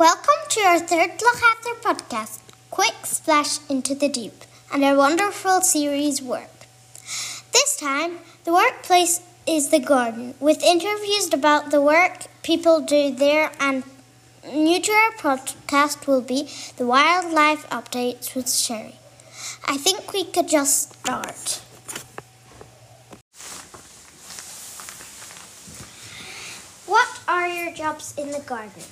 Welcome to our third Look podcast, Quick Splash into the Deep, and our wonderful series Work. This time, the workplace is the garden, with interviews about the work people do there, and new to our podcast will be the wildlife updates with Sherry. I think we could just start. What are your jobs in the garden?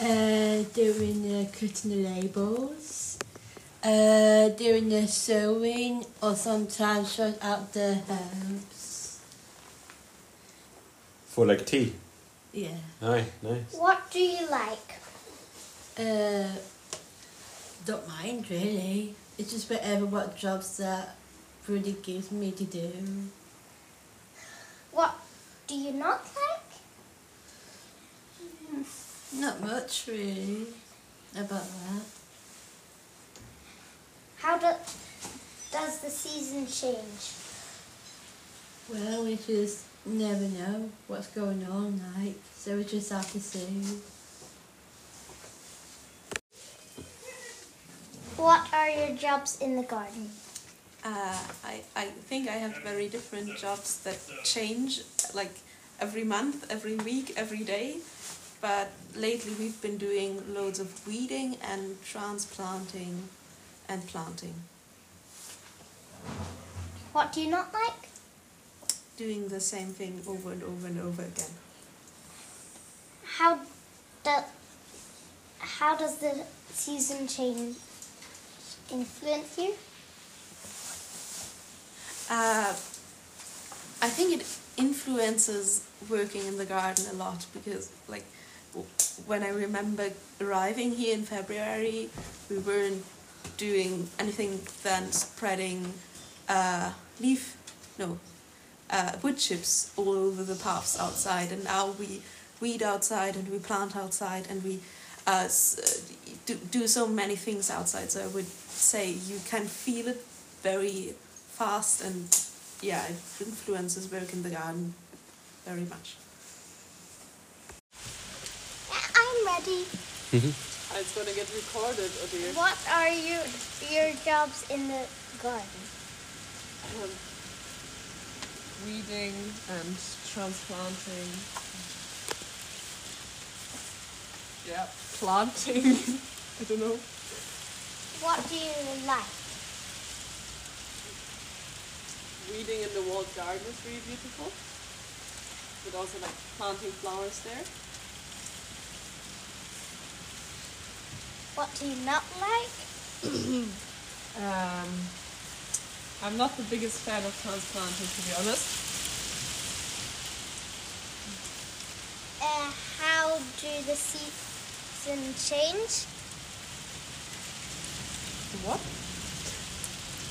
Uh, doing the cutting the labels, uh, doing the sowing, or sometimes shut out the herbs. For like tea. Yeah. Aye, nice. What do you like? Uh, don't mind really. It's just whatever what jobs that really gives me to do. What do you not like? Not much really about that. How do, does the season change? Well, we just never know what's going on, like so we just have to see. What are your jobs in the garden? Uh, I, I think I have very different jobs that change like every month, every week, every day. But lately we've been doing loads of weeding and transplanting and planting. What do you not like? Doing the same thing over and over and over again. How do, how does the season change influence you? Uh, I think it influences working in the garden a lot because, like, when I remember arriving here in February, we weren't doing anything than spreading uh, leaf, no, uh, wood chips all over the paths outside, and now we weed outside and we plant outside and we uh, do, do so many things outside. So I would say you can feel it very fast and yeah, it influences work in the garden very much. I'm ready. It's gonna get recorded, oh dear. What are your your jobs in the garden? Um, weeding and transplanting. Yeah, planting. I don't know. What do you like? Weeding in the walled garden is really beautiful. But also like planting flowers there. What do you not like? Um, I'm not the biggest fan of transplanting, to be honest. Uh, how do the season change? What?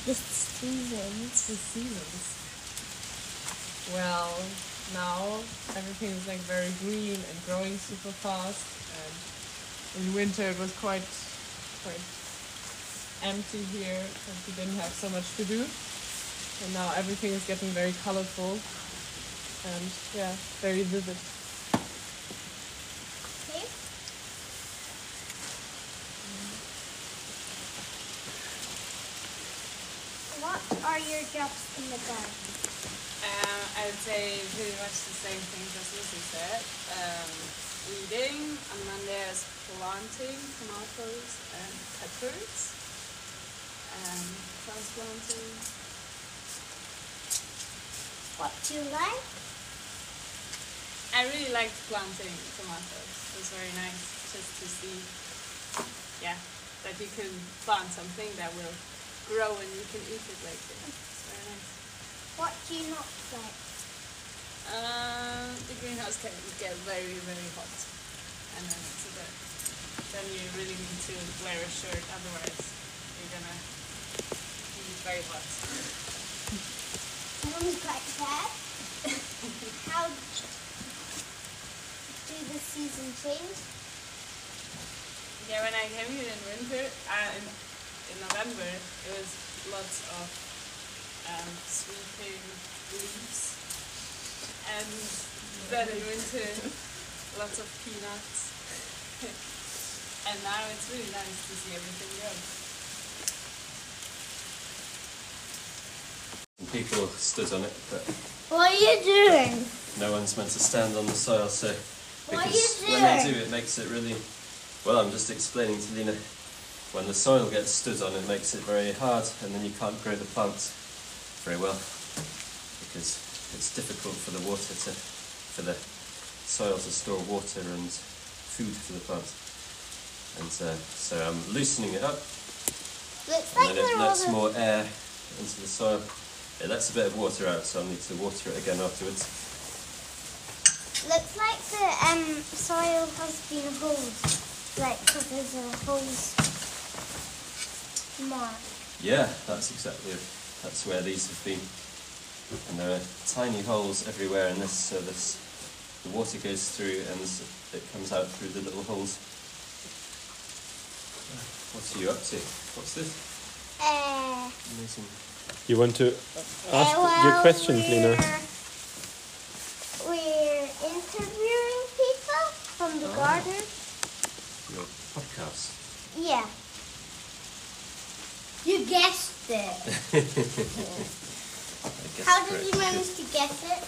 The seasons. The seasons. Well, now everything is like very green and growing super fast, in winter it was quite, quite empty here, and we didn't have so much to do. And now everything is getting very colorful, and yeah, very vivid. Okay. What are your jobs in the garden? Um, I would say pretty much the same things as Lucy said. Um, weeding, and then there's planting tomatoes and peppers. Um, and transplanting. What do you like? I really like planting tomatoes. It's very nice just to see, yeah, that you can plant something that will grow and you can eat it later. It's very nice. What do you not like? Uh, the greenhouse can get very, very hot. And then it's a bit, then you really need to wear a shirt, otherwise you're gonna be very hot. Sounds quite sad. How do the season change? Yeah, when I came here in winter, uh, in, in November, it was lots of um, sweeping leaves. And then in winter, lots of peanuts. And now it's really nice to see everything grow. People stood on it, but What are you doing? no one's meant to stand on the soil, so What are because you when they do, it makes it really. Well, I'm just explaining to Lena. When the soil gets stood on, it makes it very hard, and then you can't grow the plants very well because it's difficult for the water to, for the soil to store water and food for the plant. And uh, so I'm loosening it up, Looks and like then it lets more air into the soil. It lets a bit of water out, so I'll need to water it again afterwards. looks like the um soil has been hosed, like there's a hose mark. Yeah, that's exactly it. That's where these have been. And there are tiny holes everywhere in this, so this the water goes through and it comes out through the little holes. What are you up to? What's this? Uh, Amazing. You want to ask uh, well, your questions, we're, Lena? We're interviewing people from the Oh. garden. Your podcast. Yeah. You guessed it. I guess How did you manage to guess it?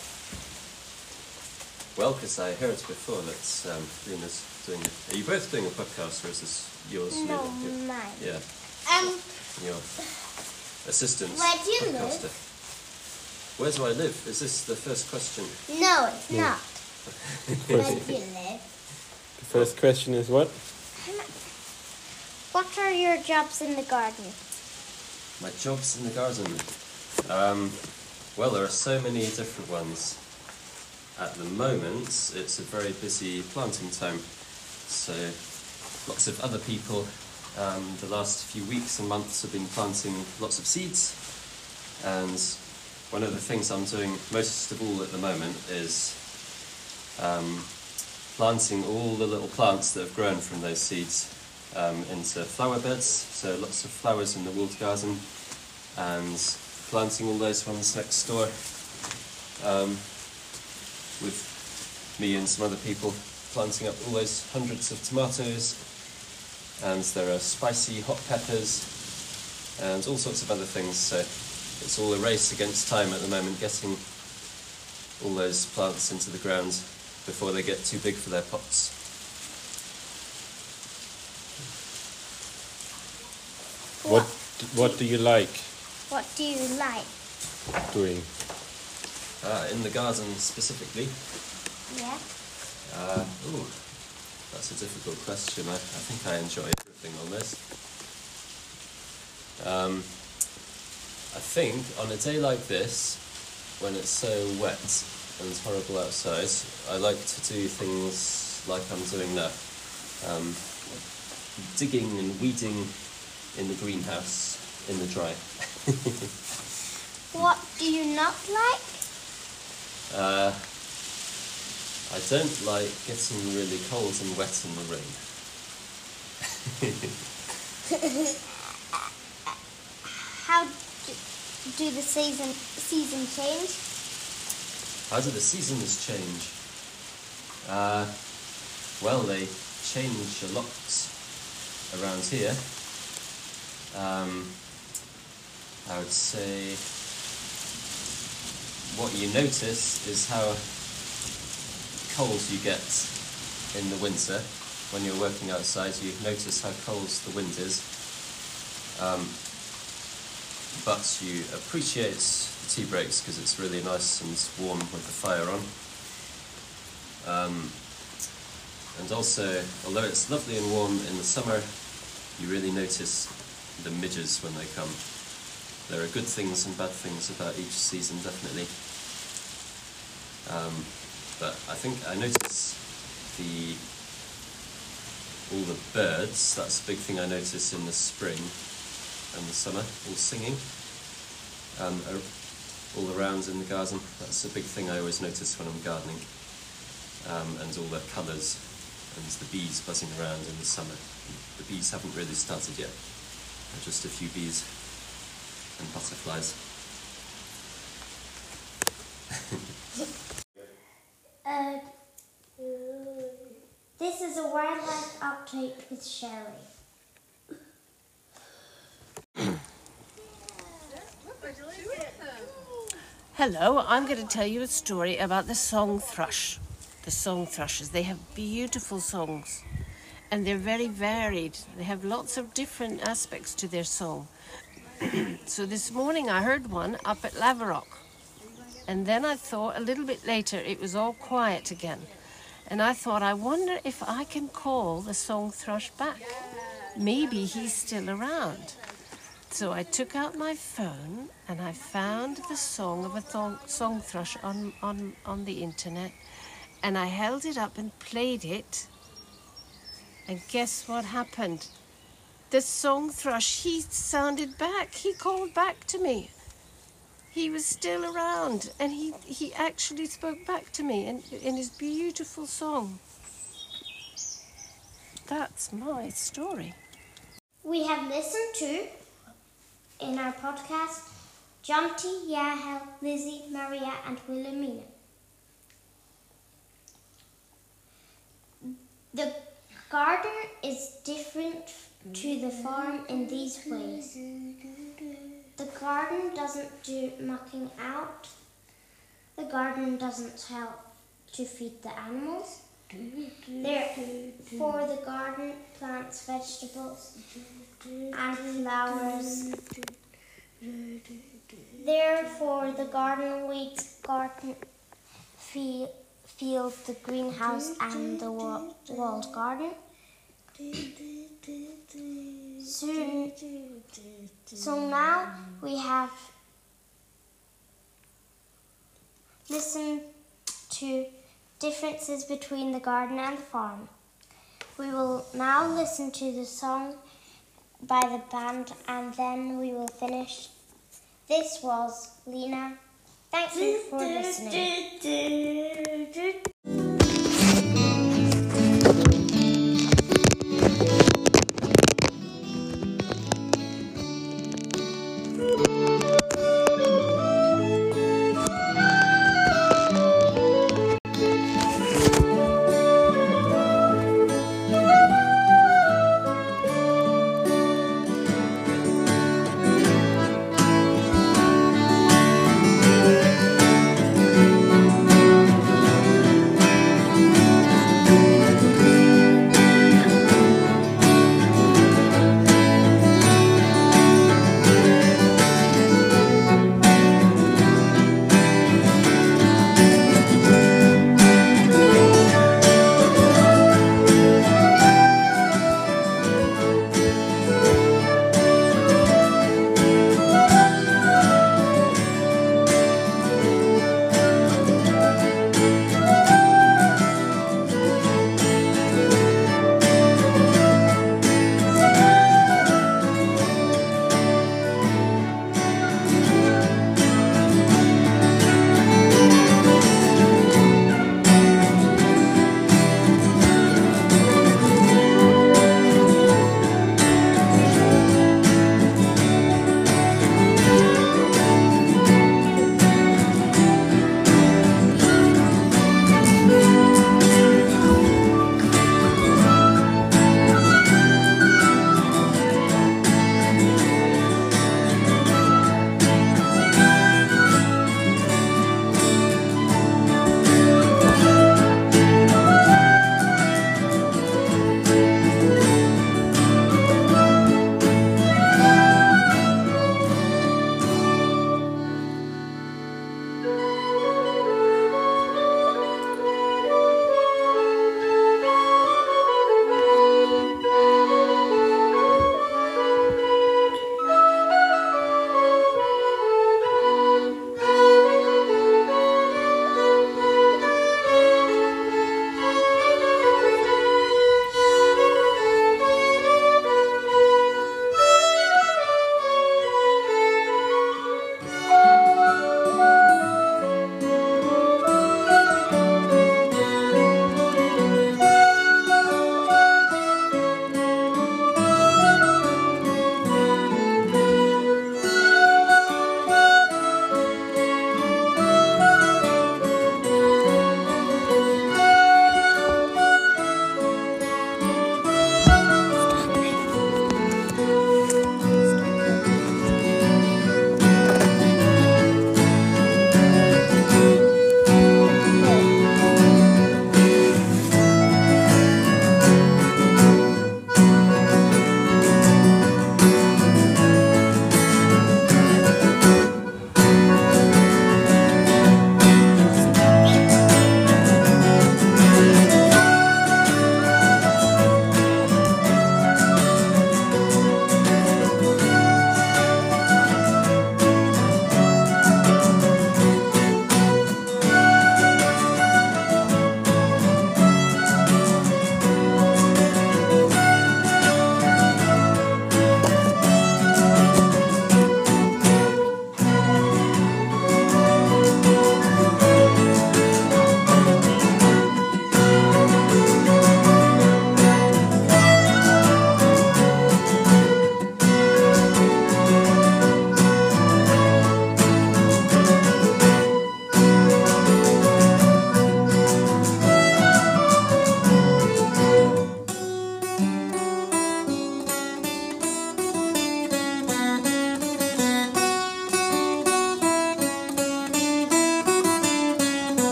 Well, because I heard it before that um, Lena's doing. Are you both doing a podcast, or is this yours? No, Lena? Mine. Yeah, Um, your assistant. Where do you live? Where do I live? Is this the first question? no, it's Yeah. not. Where do you live? The first question is what? What are your jobs in the garden? My jobs in the garden. Um, well, there are so many different ones. At the moment, it's a very busy planting time, so lots of other people. Um, the last few weeks and months have been planting lots of seeds, and one of the things I'm doing most of all at the moment is um, planting all the little plants that have grown from those seeds um, into flower beds, so lots of flowers in the walled garden, and planting all those ones next door um, with me and some other people planting up all those hundreds of tomatoes, and there are spicy hot peppers and all sorts of other things. So it's all a race against time at the moment, getting all those plants into the ground before they get too big for their pots. What What do you like What do you like? doing? Ah, in the garden specifically. Yeah. Uh, ooh, that's a difficult question. I, I think I enjoy everything on this. Um, I think on a day like this, when it's so wet and horrible outside, I like to do things like I'm doing now. Um, digging and weeding in the greenhouse in the dry. What do you not like? Uh, I don't like getting really cold and wet in the rain. How do, do the season season change? How do the seasons change? Uh, well, they change a lot around here. Um, I would say what you notice is how cold you get in the winter. When you're working outside, you notice how cold the wind is. Um, but you appreciate the tea breaks because it's really nice and warm with the fire on. Um, and also, although it's lovely and warm in the summer, you really notice the midges when they come. There are good things and bad things about each season, definitely. Um, but I think I notice the all the birds. That's a big thing I notice in the spring and the summer, all singing um, all around in the garden. That's a big thing I always notice when I'm gardening. Um, and all the colours and the bees buzzing around in the summer. The bees haven't really started yet. Just a few bees and butterflies. Uh, this is a wildlife update with Sherry. Hello, I'm going to tell you a story about the song thrush. The song thrushes. They have beautiful songs and they're very varied. They have lots of different aspects to their song. So this morning I heard one up at Laverock. And then I thought a little bit later it was all quiet again. And I thought, I wonder if I can call the song thrush back. Maybe he's still around. So I took out my phone and I found the song of a thong- song thrush on, on, on the internet and I held it up and played it. And guess what happened? The song thrush, he sounded back. He called back to me. He was still around and he, he actually spoke back to me in, in his beautiful song. That's my story. We have listened to in our podcast Jumpty, Yahel, Lizzie, Maria, and Wilhelmina. The garden is different to the farm in these ways. The garden doesn't do mucking out. The garden doesn't help to feed the animals. Therefore, the garden plants vegetables and flowers. Therefore, the garden weeds garden field, field the greenhouse and the walled garden. Soon, so now we have listened to differences between the garden and the farm. We will now listen to the song by the band and then we will finish. This was Lena. Thank you for listening.